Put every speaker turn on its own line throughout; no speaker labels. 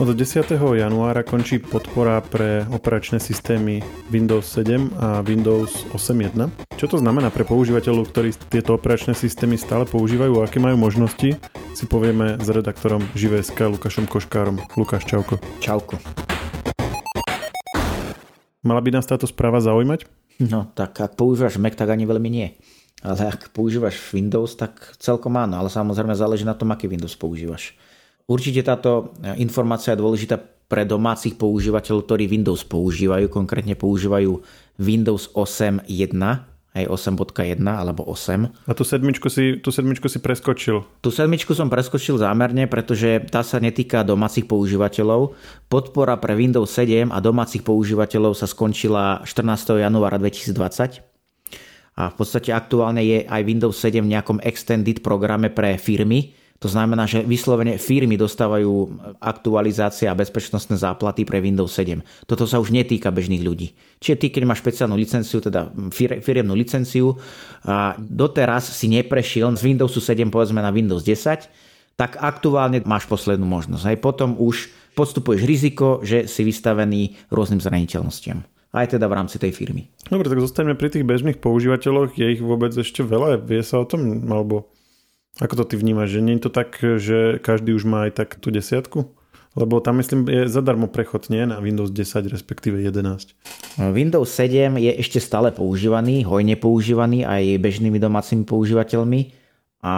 Od 10. januára končí podpora pre operačné systémy Windows 7 a Windows 8.1. Čo to znamená pre používateľov, ktorí tieto operačné systémy stále používajú a aké majú možnosti, si povieme s redaktorom Živé.sk Lukášom Koškárom. Lukáš, čauko.
Čauko.
Mala by nás táto správa zaujímať?
No, tak ak používaš Mac, tak ani veľmi nie. Ale ak používaš Windows, tak celkom áno, ale samozrejme záleží na tom, aký Windows používaš. Určite táto informácia je dôležitá pre domácich používateľov, ktorí Windows používajú, konkrétne používajú Windows 8.1, aj 8.1 alebo 8.
A tú sedmičku, si, tú sedmičku si preskočil?
Tú sedmičku som preskočil zámerne, pretože tá sa netýka domácich používateľov. Podpora pre Windows 7 a domácich používateľov sa skončila 14. januára 2020. A v podstate aktuálne je aj Windows 7 v nejakom extended programe pre firmy, to znamená, že vyslovene firmy dostávajú aktualizácie a bezpečnostné záplaty pre Windows 7. Toto sa už netýka bežných ľudí. Čiže ty, keď máš špeciálnu licenciu, teda firemnú licenciu a doteraz si neprešiel z Windowsu 7 povedzme na Windows 10, tak aktuálne máš poslednú možnosť. Aj potom už podstupuješ riziko, že si vystavený rôznym zraniteľnostiam aj teda v rámci tej firmy.
Dobre, tak zostaneme pri tých bežných používateľoch. Je ich vôbec ešte veľa? Vie sa o tom? Alebo ako to ty vnímaš? Že nie je to tak, že každý už má aj tak tú desiatku? Lebo tam myslím je zadarmo prechod nie na Windows 10 respektíve 11.
Windows 7 je ešte stále používaný, hojne používaný aj bežnými domácimi používateľmi a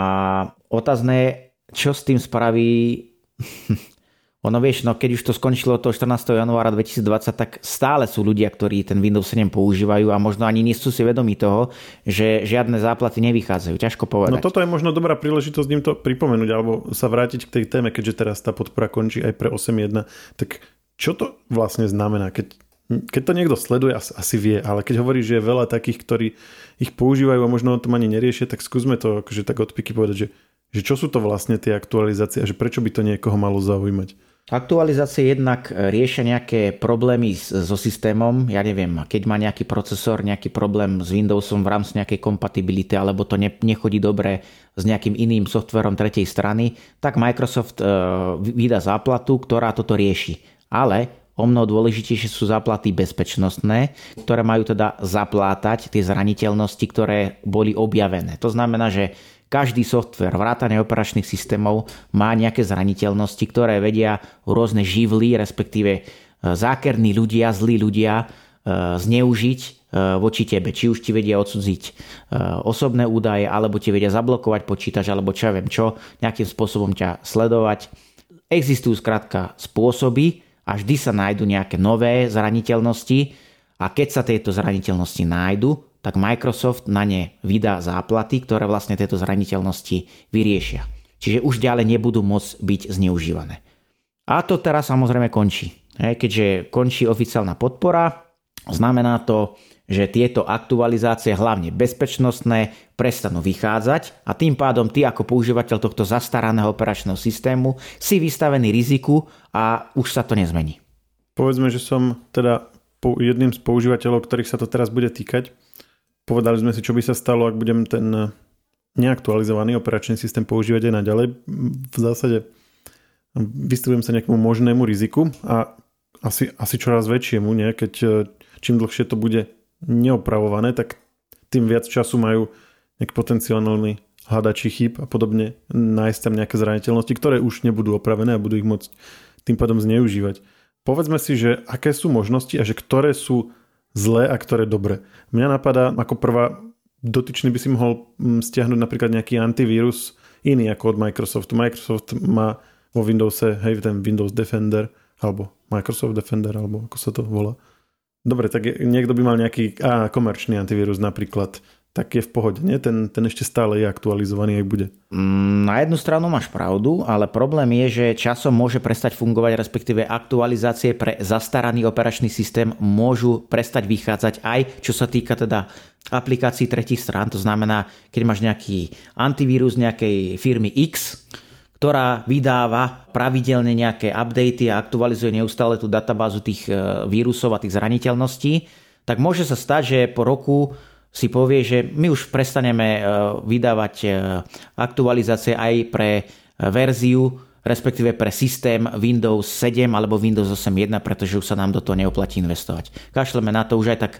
otázne čo s tým spraví ono vieš, no keď už to skončilo toho 14. januára 2020, tak stále sú ľudia, ktorí ten Windows 7 používajú a možno ani nie sú si vedomí toho, že žiadne záplaty nevychádzajú. Ťažko povedať.
No toto je možno dobrá príležitosť im to pripomenúť alebo sa vrátiť k tej téme, keďže teraz tá podpora končí aj pre 8.1. Tak čo to vlastne znamená? Keď, keď to niekto sleduje, asi, vie, ale keď hovorí, že je veľa takých, ktorí ich používajú a možno o tom ani neriešia, tak skúsme to akože tak odpiky povedať, že, že čo sú to vlastne tie aktualizácie a že prečo by to niekoho malo zaujímať.
Aktualizácie jednak e, riešia nejaké problémy so systémom, ja neviem, keď má nejaký procesor nejaký problém s Windowsom v rámci nejakej kompatibility alebo to nechodí dobre s nejakým iným softverom tretej strany, tak Microsoft e, vydá záplatu, ktorá toto rieši. Ale o mnoho dôležitejšie sú záplaty bezpečnostné, ktoré majú teda zaplátať tie zraniteľnosti, ktoré boli objavené. To znamená, že každý software, vrátane operačných systémov má nejaké zraniteľnosti, ktoré vedia rôzne živly, respektíve e, zákerní ľudia, zlí ľudia e, zneužiť e, voči tebe. Či už ti vedia odsudziť osobné údaje, alebo ti vedia zablokovať počítač, alebo čo ja viem čo, nejakým spôsobom ťa sledovať. Existujú skrátka spôsoby a vždy sa nájdu nejaké nové zraniteľnosti a keď sa tieto zraniteľnosti nájdu, tak Microsoft na ne vydá záplaty, ktoré vlastne tieto zraniteľnosti vyriešia. Čiže už ďalej nebudú môcť byť zneužívané. A to teraz samozrejme končí. Keďže končí oficiálna podpora, znamená to, že tieto aktualizácie, hlavne bezpečnostné, prestanú vychádzať a tým pádom ty ako používateľ tohto zastaraného operačného systému si vystavený riziku a už sa to nezmení.
Povedzme, že som teda jedným z používateľov, ktorých sa to teraz bude týkať Povedali sme si, čo by sa stalo, ak budem ten neaktualizovaný operačný systém používať aj naďalej. V zásade vystavujem sa nejakému možnému riziku a asi, asi čoraz väčšiemu, nie? keď eh, čím dlhšie to bude neopravované, tak tým viac času majú nejaký potenciálny hľadači chyb a podobne nájsť tam nejaké zraniteľnosti, ktoré už nebudú opravené a budú ich môcť tým pádom zneužívať. Povedzme si, že aké sú možnosti a že ktoré sú zlé a ktoré dobre. Mňa napadá ako prvá, dotyčný by si mohol mm, stiahnuť napríklad nejaký antivírus iný ako od Microsoftu. Microsoft má vo Windowse, hej, ten Windows Defender, alebo Microsoft Defender, alebo ako sa to volá. Dobre, tak niekto by mal nejaký á, komerčný antivírus napríklad tak je v pohode, nie? Ten, ten ešte stále je aktualizovaný, ak bude.
Mm, na jednu stranu máš pravdu, ale problém je, že časom môže prestať fungovať, respektíve aktualizácie pre zastaraný operačný systém môžu prestať vychádzať aj čo sa týka teda aplikácií tretich strán. To znamená, keď máš nejaký antivírus nejakej firmy X, ktorá vydáva pravidelne nejaké updaty a aktualizuje neustále tú databázu tých e, vírusov a tých zraniteľností, tak môže sa stať, že po roku si povie, že my už prestaneme e, vydávať e, aktualizácie aj pre verziu respektíve pre systém Windows 7 alebo Windows 8.1, pretože už sa nám do toho neoplatí investovať. Kašleme na to, už aj tak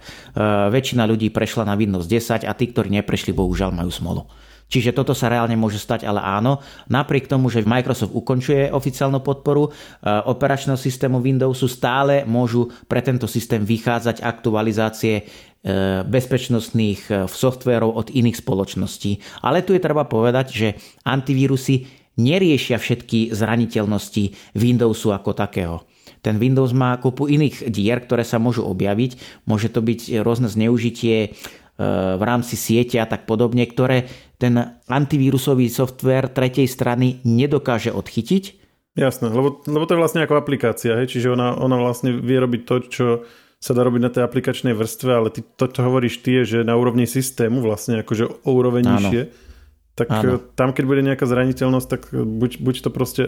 väčšina ľudí prešla na Windows 10 a tí, ktorí neprešli, bohužiaľ majú smolu. Čiže toto sa reálne môže stať, ale áno, napriek tomu, že Microsoft ukončuje oficiálnu podporu uh, operačného systému Windowsu, stále môžu pre tento systém vychádzať aktualizácie uh, bezpečnostných softverov od iných spoločností. Ale tu je treba povedať, že antivírusy neriešia všetky zraniteľnosti Windowsu ako takého. Ten Windows má kopu iných dier, ktoré sa môžu objaviť. Môže to byť rôzne zneužitie e, v rámci siete a tak podobne, ktoré ten antivírusový software tretej strany nedokáže odchytiť.
Jasné, lebo, lebo to je vlastne ako aplikácia, hej? čiže ona, ona vlastne vie robiť to, čo sa dá robiť na tej aplikačnej vrstve, ale ty, to, čo hovoríš ty, je, že na úrovni systému, vlastne akože o úroveň nižšie, tak Áno. Eh, tam, keď bude nejaká zraniteľnosť, tak eh, buď, buď to proste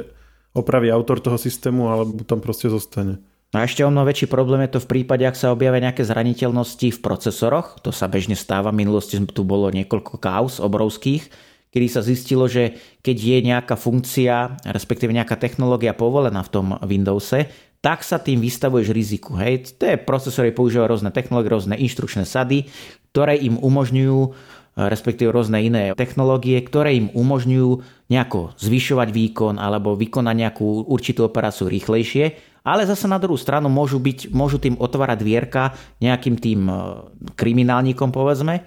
opraví autor toho systému, alebo tam proste zostane.
No a ešte o mnoho väčší problém je to v prípade, ak sa objavia nejaké zraniteľnosti v procesoroch. To sa bežne stáva. V minulosti tu bolo niekoľko kaos obrovských, kedy sa zistilo, že keď je nejaká funkcia, respektíve nejaká technológia povolená v tom Windowse, tak sa tým vystavuješ riziku. Hej? Tie procesory používajú rôzne technológie, rôzne inštrukčné sady, ktoré im umožňujú respektíve rôzne iné technológie, ktoré im umožňujú nejako zvyšovať výkon alebo vykonať nejakú určitú operáciu rýchlejšie, ale zase na druhú stranu môžu, byť, môžu tým otvárať dvierka nejakým tým e, kriminálnikom, povedzme.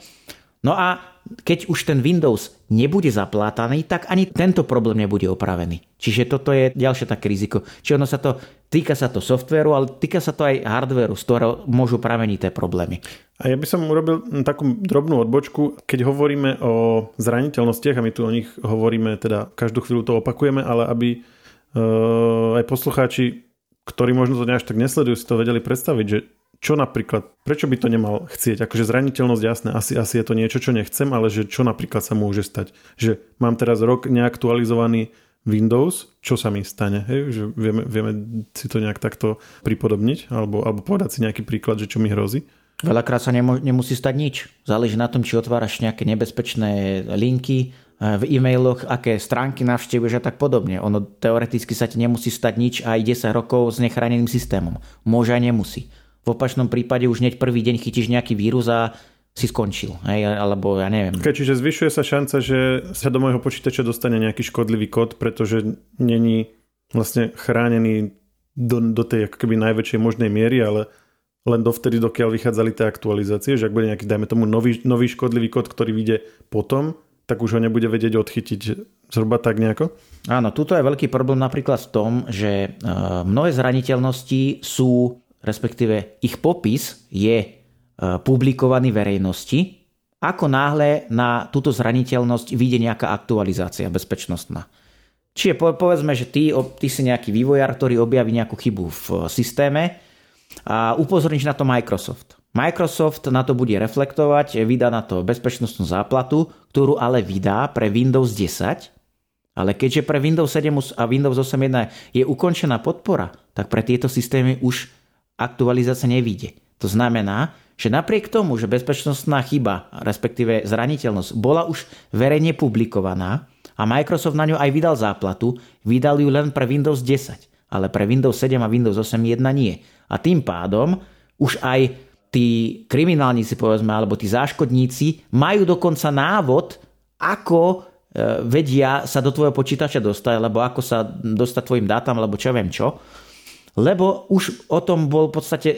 No a keď už ten Windows nebude zaplátaný, tak ani tento problém nebude opravený. Čiže toto je ďalšie také riziko. Čiže ono sa to, týka sa to softvéru, ale týka sa to aj hardvéru, z ktorého môžu prameniť tie problémy.
A ja by som urobil takú drobnú odbočku, keď hovoríme o zraniteľnostiach, a my tu o nich hovoríme, teda každú chvíľu to opakujeme, ale aby uh, aj poslucháči, ktorí možno to až tak nesledujú, si to vedeli predstaviť, že čo napríklad, prečo by to nemal chcieť? Akože zraniteľnosť, jasné, asi, asi je to niečo, čo nechcem, ale že čo napríklad sa môže stať? Že mám teraz rok neaktualizovaný Windows, čo sa mi stane? Hej? Že vieme, vieme si to nejak takto pripodobniť? Alebo, alebo povedať si nejaký príklad, že čo mi hrozí?
Veľakrát sa nemusí stať nič. Záleží na tom, či otváraš nejaké nebezpečné linky v e-mailoch, aké stránky navštevuješ a tak podobne. Ono teoreticky sa ti nemusí stať nič aj 10 rokov s nechráneným systémom. Môže aj nemusí. V opačnom prípade už hneď prvý deň chytíš nejaký vírus a si skončil, hej, alebo ja neviem.
Okay, čiže zvyšuje sa šanca, že sa do môjho počítača dostane nejaký škodlivý kód, pretože není vlastne chránený do, do tej ako keby najväčšej možnej miery, ale len dovtedy, dokiaľ vychádzali tie aktualizácie, že ak bude nejaký, dajme tomu, nový, nový škodlivý kód, ktorý vyjde potom, tak už ho nebude vedieť odchytiť zhruba tak nejako?
Áno, tuto je veľký problém napríklad v tom, že e, mnohé zraniteľnosti sú respektíve ich popis je e, publikovaný verejnosti, ako náhle na túto zraniteľnosť vyjde nejaká aktualizácia bezpečnostná. Čiže povedzme, že ty, ty si nejaký vývojár, ktorý objaví nejakú chybu v systéme a upozorníš na to Microsoft. Microsoft na to bude reflektovať, vydá na to bezpečnostnú záplatu, ktorú ale vydá pre Windows 10, ale keďže pre Windows 7 a Windows 8.1 je ukončená podpora, tak pre tieto systémy už aktualizácia nevíde. To znamená, že napriek tomu, že bezpečnostná chyba, respektíve zraniteľnosť, bola už verejne publikovaná a Microsoft na ňu aj vydal záplatu, vydal ju len pre Windows 10, ale pre Windows 7 a Windows 8.1 nie. A tým pádom už aj tí kriminálnici, povedzme, alebo tí záškodníci majú dokonca návod, ako e, vedia sa do tvojho počítača dostať, alebo ako sa dostať tvojim dátam, alebo čo viem čo lebo už o tom bol v podstate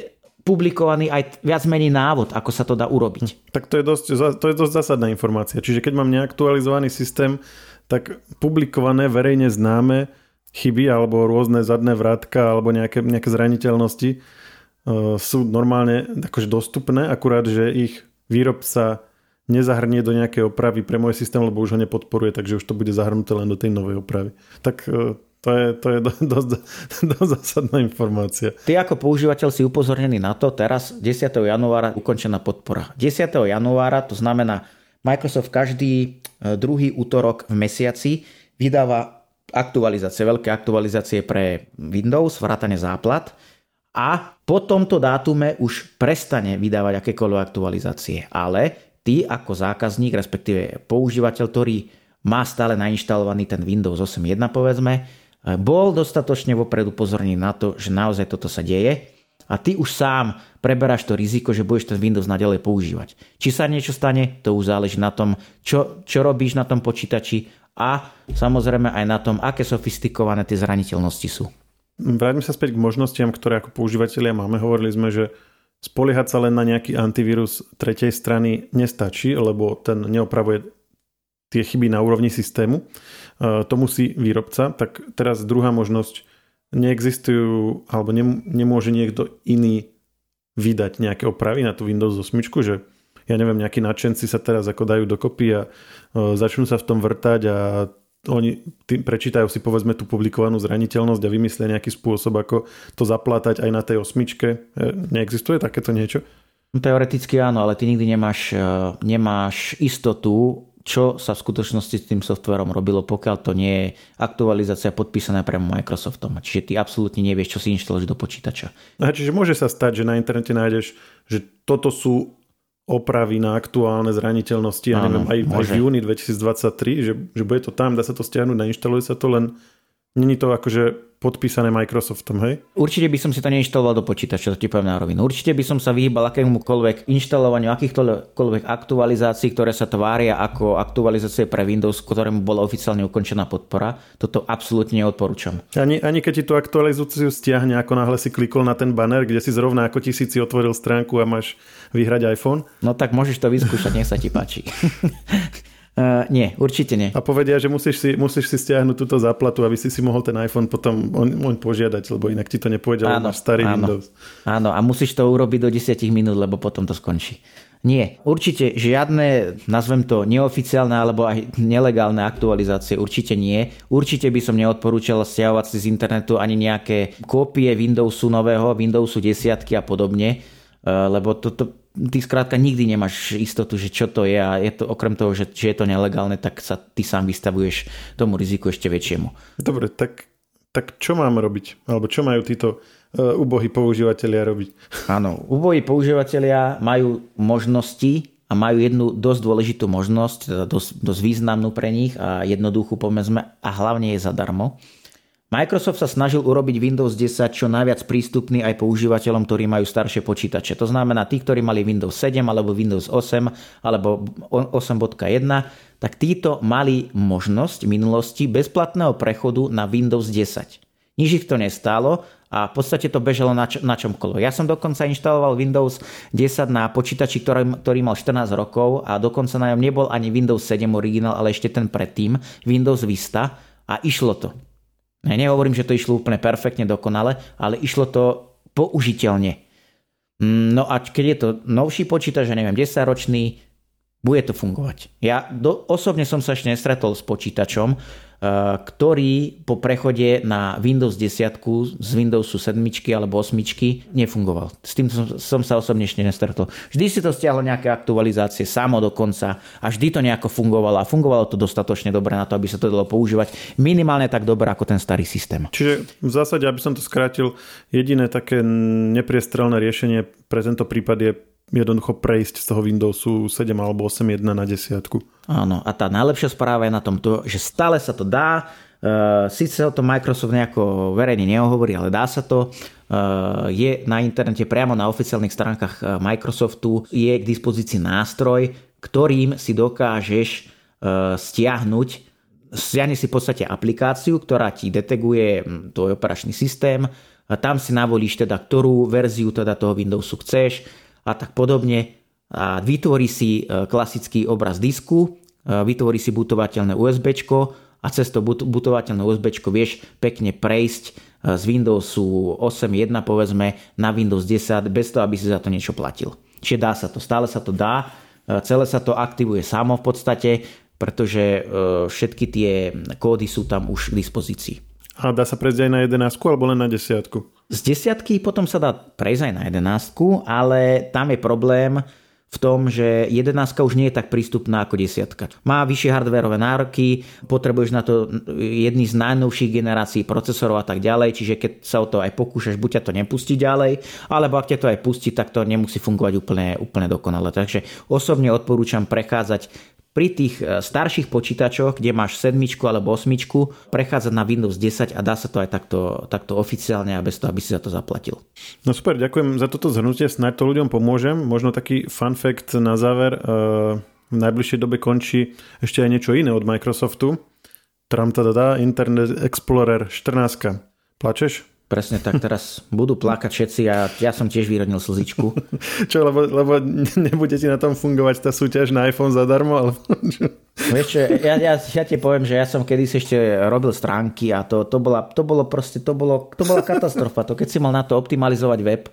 publikovaný aj viac menej návod, ako sa to dá urobiť. Hm,
tak to je dosť, to je dosť zásadná informácia. Čiže keď mám neaktualizovaný systém, tak publikované, verejne známe chyby alebo rôzne zadné vrátka alebo nejaké, nejaké zraniteľnosti sú normálne akože dostupné, akurát, že ich výrobca nezahrnie do nejakej opravy pre môj systém, lebo už ho nepodporuje, takže už to bude zahrnuté len do tej novej opravy. Tak to je, to je dosť, dosť zásadná informácia.
Ty ako používateľ si upozornený na to, teraz 10. januára ukončená podpora. 10. januára, to znamená Microsoft každý e, druhý útorok v mesiaci vydáva aktualizácie, veľké aktualizácie pre Windows, vrátane záplat a po tomto dátume už prestane vydávať akékoľvek aktualizácie. Ale ty ako zákazník, respektíve používateľ, ktorý má stále nainštalovaný ten Windows 8.1 povedzme, bol dostatočne vopred upozornený na to, že naozaj toto sa deje a ty už sám preberáš to riziko, že budeš ten Windows naďalej používať. Či sa niečo stane, to už záleží na tom, čo, čo robíš na tom počítači a samozrejme aj na tom, aké sofistikované tie zraniteľnosti sú.
Vráťme sa späť k možnostiam, ktoré ako používateľia máme. Hovorili sme, že spoliehať sa len na nejaký antivírus tretej strany nestačí, lebo ten neopravuje tie chyby na úrovni systému. E, to musí výrobca. Tak teraz druhá možnosť neexistujú, alebo nemôže niekto iný vydať nejaké opravy na tú Windows 8, že ja neviem, nejakí nadšenci sa teraz ako dajú dokopy a uh, začnú sa v tom vrtať a oni tým prečítajú si povedzme tú publikovanú zraniteľnosť a vymyslia nejaký spôsob, ako to zaplatať aj na tej osmičke. E, neexistuje takéto niečo?
Teoreticky áno, ale ty nikdy nemáš, e, nemáš istotu, čo sa v skutočnosti s tým softverom robilo, pokiaľ to nie je aktualizácia podpísaná priamo Microsoftom. Čiže ty absolútne nevieš, čo si inštaluješ do počítača.
A čiže môže sa stať, že na internete nájdeš, že toto sú opravy na aktuálne zraniteľnosti, ja neviem, aj, aj v júni 2023, že, že bude to tam, dá sa to stiahnuť, nainštaluje sa to, len není to akože podpísané Microsoftom, hej?
Určite by som si to neinštaloval do počítača, to ti poviem na rovinu. Určite by som sa vyhýbal akémukoľvek inštalovaniu akýchkoľvek aktualizácií, ktoré sa tvária ako aktualizácie pre Windows, ktorému bola oficiálne ukončená podpora. Toto absolútne neodporúčam.
Ani, ani keď ti tú aktualizáciu stiahne, ako náhle si klikol na ten banner, kde si zrovna ako tisíci otvoril stránku a máš vyhrať iPhone?
No tak môžeš to vyskúšať, nech sa ti páči. Uh, nie, určite nie.
A povedia, že musíš si, musíš si stiahnuť túto záplatu, aby si si mohol ten iPhone potom on, on požiadať, lebo inak ti to nepôjde, lebo máš starý
áno,
Windows.
Áno, a musíš to urobiť do 10 minút, lebo potom to skončí. Nie, určite žiadne, nazvem to neoficiálne alebo aj nelegálne aktualizácie, určite nie. Určite by som neodporúčal stiahovať si z internetu ani nejaké kópie Windowsu nového, Windowsu 10 a podobne, uh, lebo toto ty skrátka nikdy nemáš istotu, že čo to je a je to, okrem toho, že, že je to nelegálne, tak sa ty sám vystavuješ tomu riziku ešte väčšiemu.
Dobre, tak, tak čo mám robiť? Alebo čo majú títo uh, ubohí používateľia robiť?
Áno, ubohí používateľia majú možnosti a majú jednu dosť dôležitú možnosť, teda dosť, dosť významnú pre nich a jednoduchú pomezme a hlavne je zadarmo. Microsoft sa snažil urobiť Windows 10 čo najviac prístupný aj používateľom, ktorí majú staršie počítače. To znamená tí, ktorí mali Windows 7 alebo Windows 8 alebo 8.1, tak títo mali možnosť minulosti bezplatného prechodu na Windows 10. Nič ich to nestálo a v podstate to bežalo na, čo, na čomkoľvek. Ja som dokonca inštaloval Windows 10 na počítači, ktorý, ktorý mal 14 rokov a dokonca na ňom nebol ani Windows 7 originál, ale ešte ten predtým, Windows Vista a išlo to. Ja nehovorím, že to išlo úplne perfektne, dokonale, ale išlo to použiteľne. Mm, no a keď je to novší počítač, neviem, 10 ročný, bude to fungovať. Ja do, osobne som sa ešte nestretol s počítačom, Eh, ktorý po prechode na Windows 10 z Windowsu 7 alebo 8 nefungoval. S tým som, som sa osobne ešte nestretol. Vždy si to stiahlo nejaké aktualizácie samo dokonca a vždy to nejako fungovalo a fungovalo to dostatočne dobre na to, aby sa to dalo používať minimálne tak dobre ako ten starý systém.
Čiže v zásade, aby som to skrátil, jediné také nepriestrelné riešenie pre tento prípad je jednoducho prejsť z toho Windowsu 7 alebo 8.1 na desiatku.
Áno, a tá najlepšia správa je na tom to, že stále sa to dá, Uh, Sice o tom Microsoft nejako verejne nehovorí, ale dá sa to. Uh, je na internete priamo na oficiálnych stránkach uh, Microsoftu je k dispozícii nástroj, ktorým si dokážeš stiahnuť stiahne si v podstate aplikáciu, ktorá ti deteguje tvoj operačný systém. A tam si navolíš teda, ktorú verziu teda toho Windowsu chceš a tak podobne a vytvorí si e, klasický obraz disku, e, vytvorí si butovateľné USB a cez to butovateľné USB vieš pekne prejsť e, z Windowsu 8.1 povedzme na Windows 10 bez toho, aby si za to niečo platil. Čiže dá sa to, stále sa to dá, celé sa to aktivuje samo v podstate, pretože všetky tie kódy sú tam už k dispozícii.
A dá sa prejsť aj na 11 alebo len na desiatku?
Z desiatky potom sa dá prejsť aj na jedenáctku, ale tam je problém v tom, že jedenáctka už nie je tak prístupná ako desiatka. Má vyššie hardwareové nároky, potrebuješ na to jedný z najnovších generácií procesorov a tak ďalej, čiže keď sa o to aj pokúšaš, buď ťa to nepustí ďalej, alebo ak ťa to aj pustí, tak to nemusí fungovať úplne, úplne dokonale. Takže osobne odporúčam prechádzať pri tých e, starších počítačoch, kde máš sedmičku alebo osmičku, prechádzať na Windows 10 a dá sa to aj takto, takto oficiálne a bez toho, aby si za to zaplatil.
No super, ďakujem za toto zhrnutie, snáď to ľuďom pomôžem. Možno taký fun fact na záver. E, v najbližšej dobe končí ešte aj niečo iné od Microsoftu. Tram tada, Internet Explorer 14. Plačeš?
Presne tak, teraz budú plakať všetci a ja som tiež vyrodnil slzičku.
Čo, lebo, lebo nebude ti na tom fungovať tá súťaž na iPhone zadarmo? Alebo čo?
Vieš čo, ja, ja, ja ti poviem, že ja som kedysi ešte robil stránky a to, to, bola, to bolo proste, to, bolo, to bola katastrofa. To keď si mal na to optimalizovať web,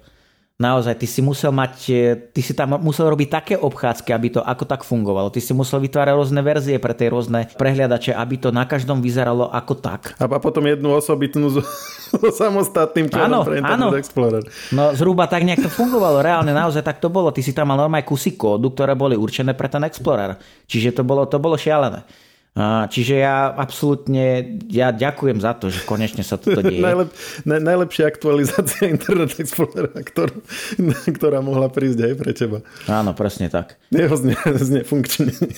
naozaj ty si musel mať, e, ty si tam musel robiť také obchádzky, aby to ako tak fungovalo. Ty si musel vytvárať rôzne verzie pre tie rôzne prehliadače, aby to na každom vyzeralo ako tak.
A, a potom jednu osobitnú so, so samostatným áno, pre Internet áno. Explorer.
No zhruba tak nejak to fungovalo, reálne naozaj tak to bolo. Ty si tam mal normálne kusy kódu, ktoré boli určené pre ten Explorer. Čiže to bolo, to bolo šialené. Čiže ja absolútne, ja ďakujem za to, že konečne sa toto deje.
Najlep, naj, najlepšia aktualizácia Internet Explorera, ktorú, ktorá mohla prísť aj pre teba.
Áno, presne tak.
Jeho zne, znefunkčnený.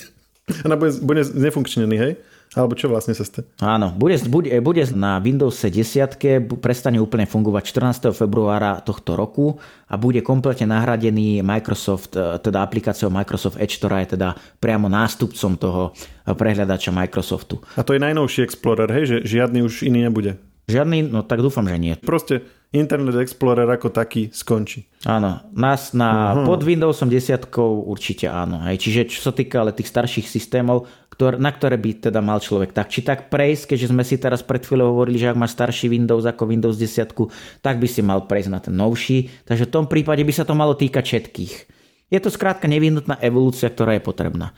Ona bude, bude znefunkčnený, hej? Alebo čo vlastne sa ste?
Áno, bude, bude, bude na Windows 10 prestane úplne fungovať 14. februára tohto roku a bude kompletne nahradený Microsoft, e, teda aplikáciou Microsoft Edge, ktorá je teda priamo nástupcom toho prehľadača Microsoftu.
A to je najnovší Explorer, hej, že žiadny už iný nebude?
Žiadny, no tak dúfam, že nie.
Proste Internet Explorer ako taký skončí.
Áno, nás na, uh-huh. pod Windowsom 10 určite áno. Hej. Čiže čo sa týka ale tých starších systémov, ktor, na ktoré by teda mal človek tak či tak prejsť, keďže sme si teraz pred chvíľou hovorili, že ak máš starší Windows ako Windows 10, tak by si mal prejsť na ten novší. Takže v tom prípade by sa to malo týkať všetkých. Je to skrátka nevyhnutná evolúcia, ktorá je potrebná.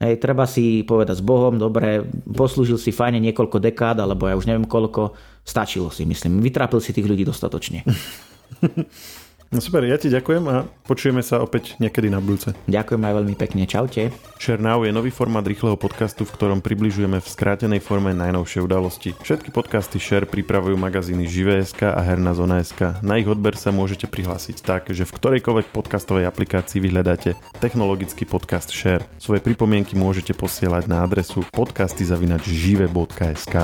Hej, treba si povedať s Bohom, dobre, poslúžil si fajne niekoľko dekád, alebo ja už neviem koľko, stačilo si, myslím. Vytrápil si tých ľudí dostatočne.
No super, ja ti ďakujem a počujeme sa opäť niekedy na budúce.
Ďakujem aj veľmi pekne, čaute.
Share Now je nový formát rýchleho podcastu, v ktorom približujeme v skrátenej forme najnovšie udalosti. Všetky podcasty Share pripravujú magazíny Živé.sk a Herná zona.sk. Na ich odber sa môžete prihlásiť tak, že v ktorejkoľvek podcastovej aplikácii vyhľadáte technologický podcast Share. Svoje pripomienky môžete posielať na adresu podcasty.žive.sk.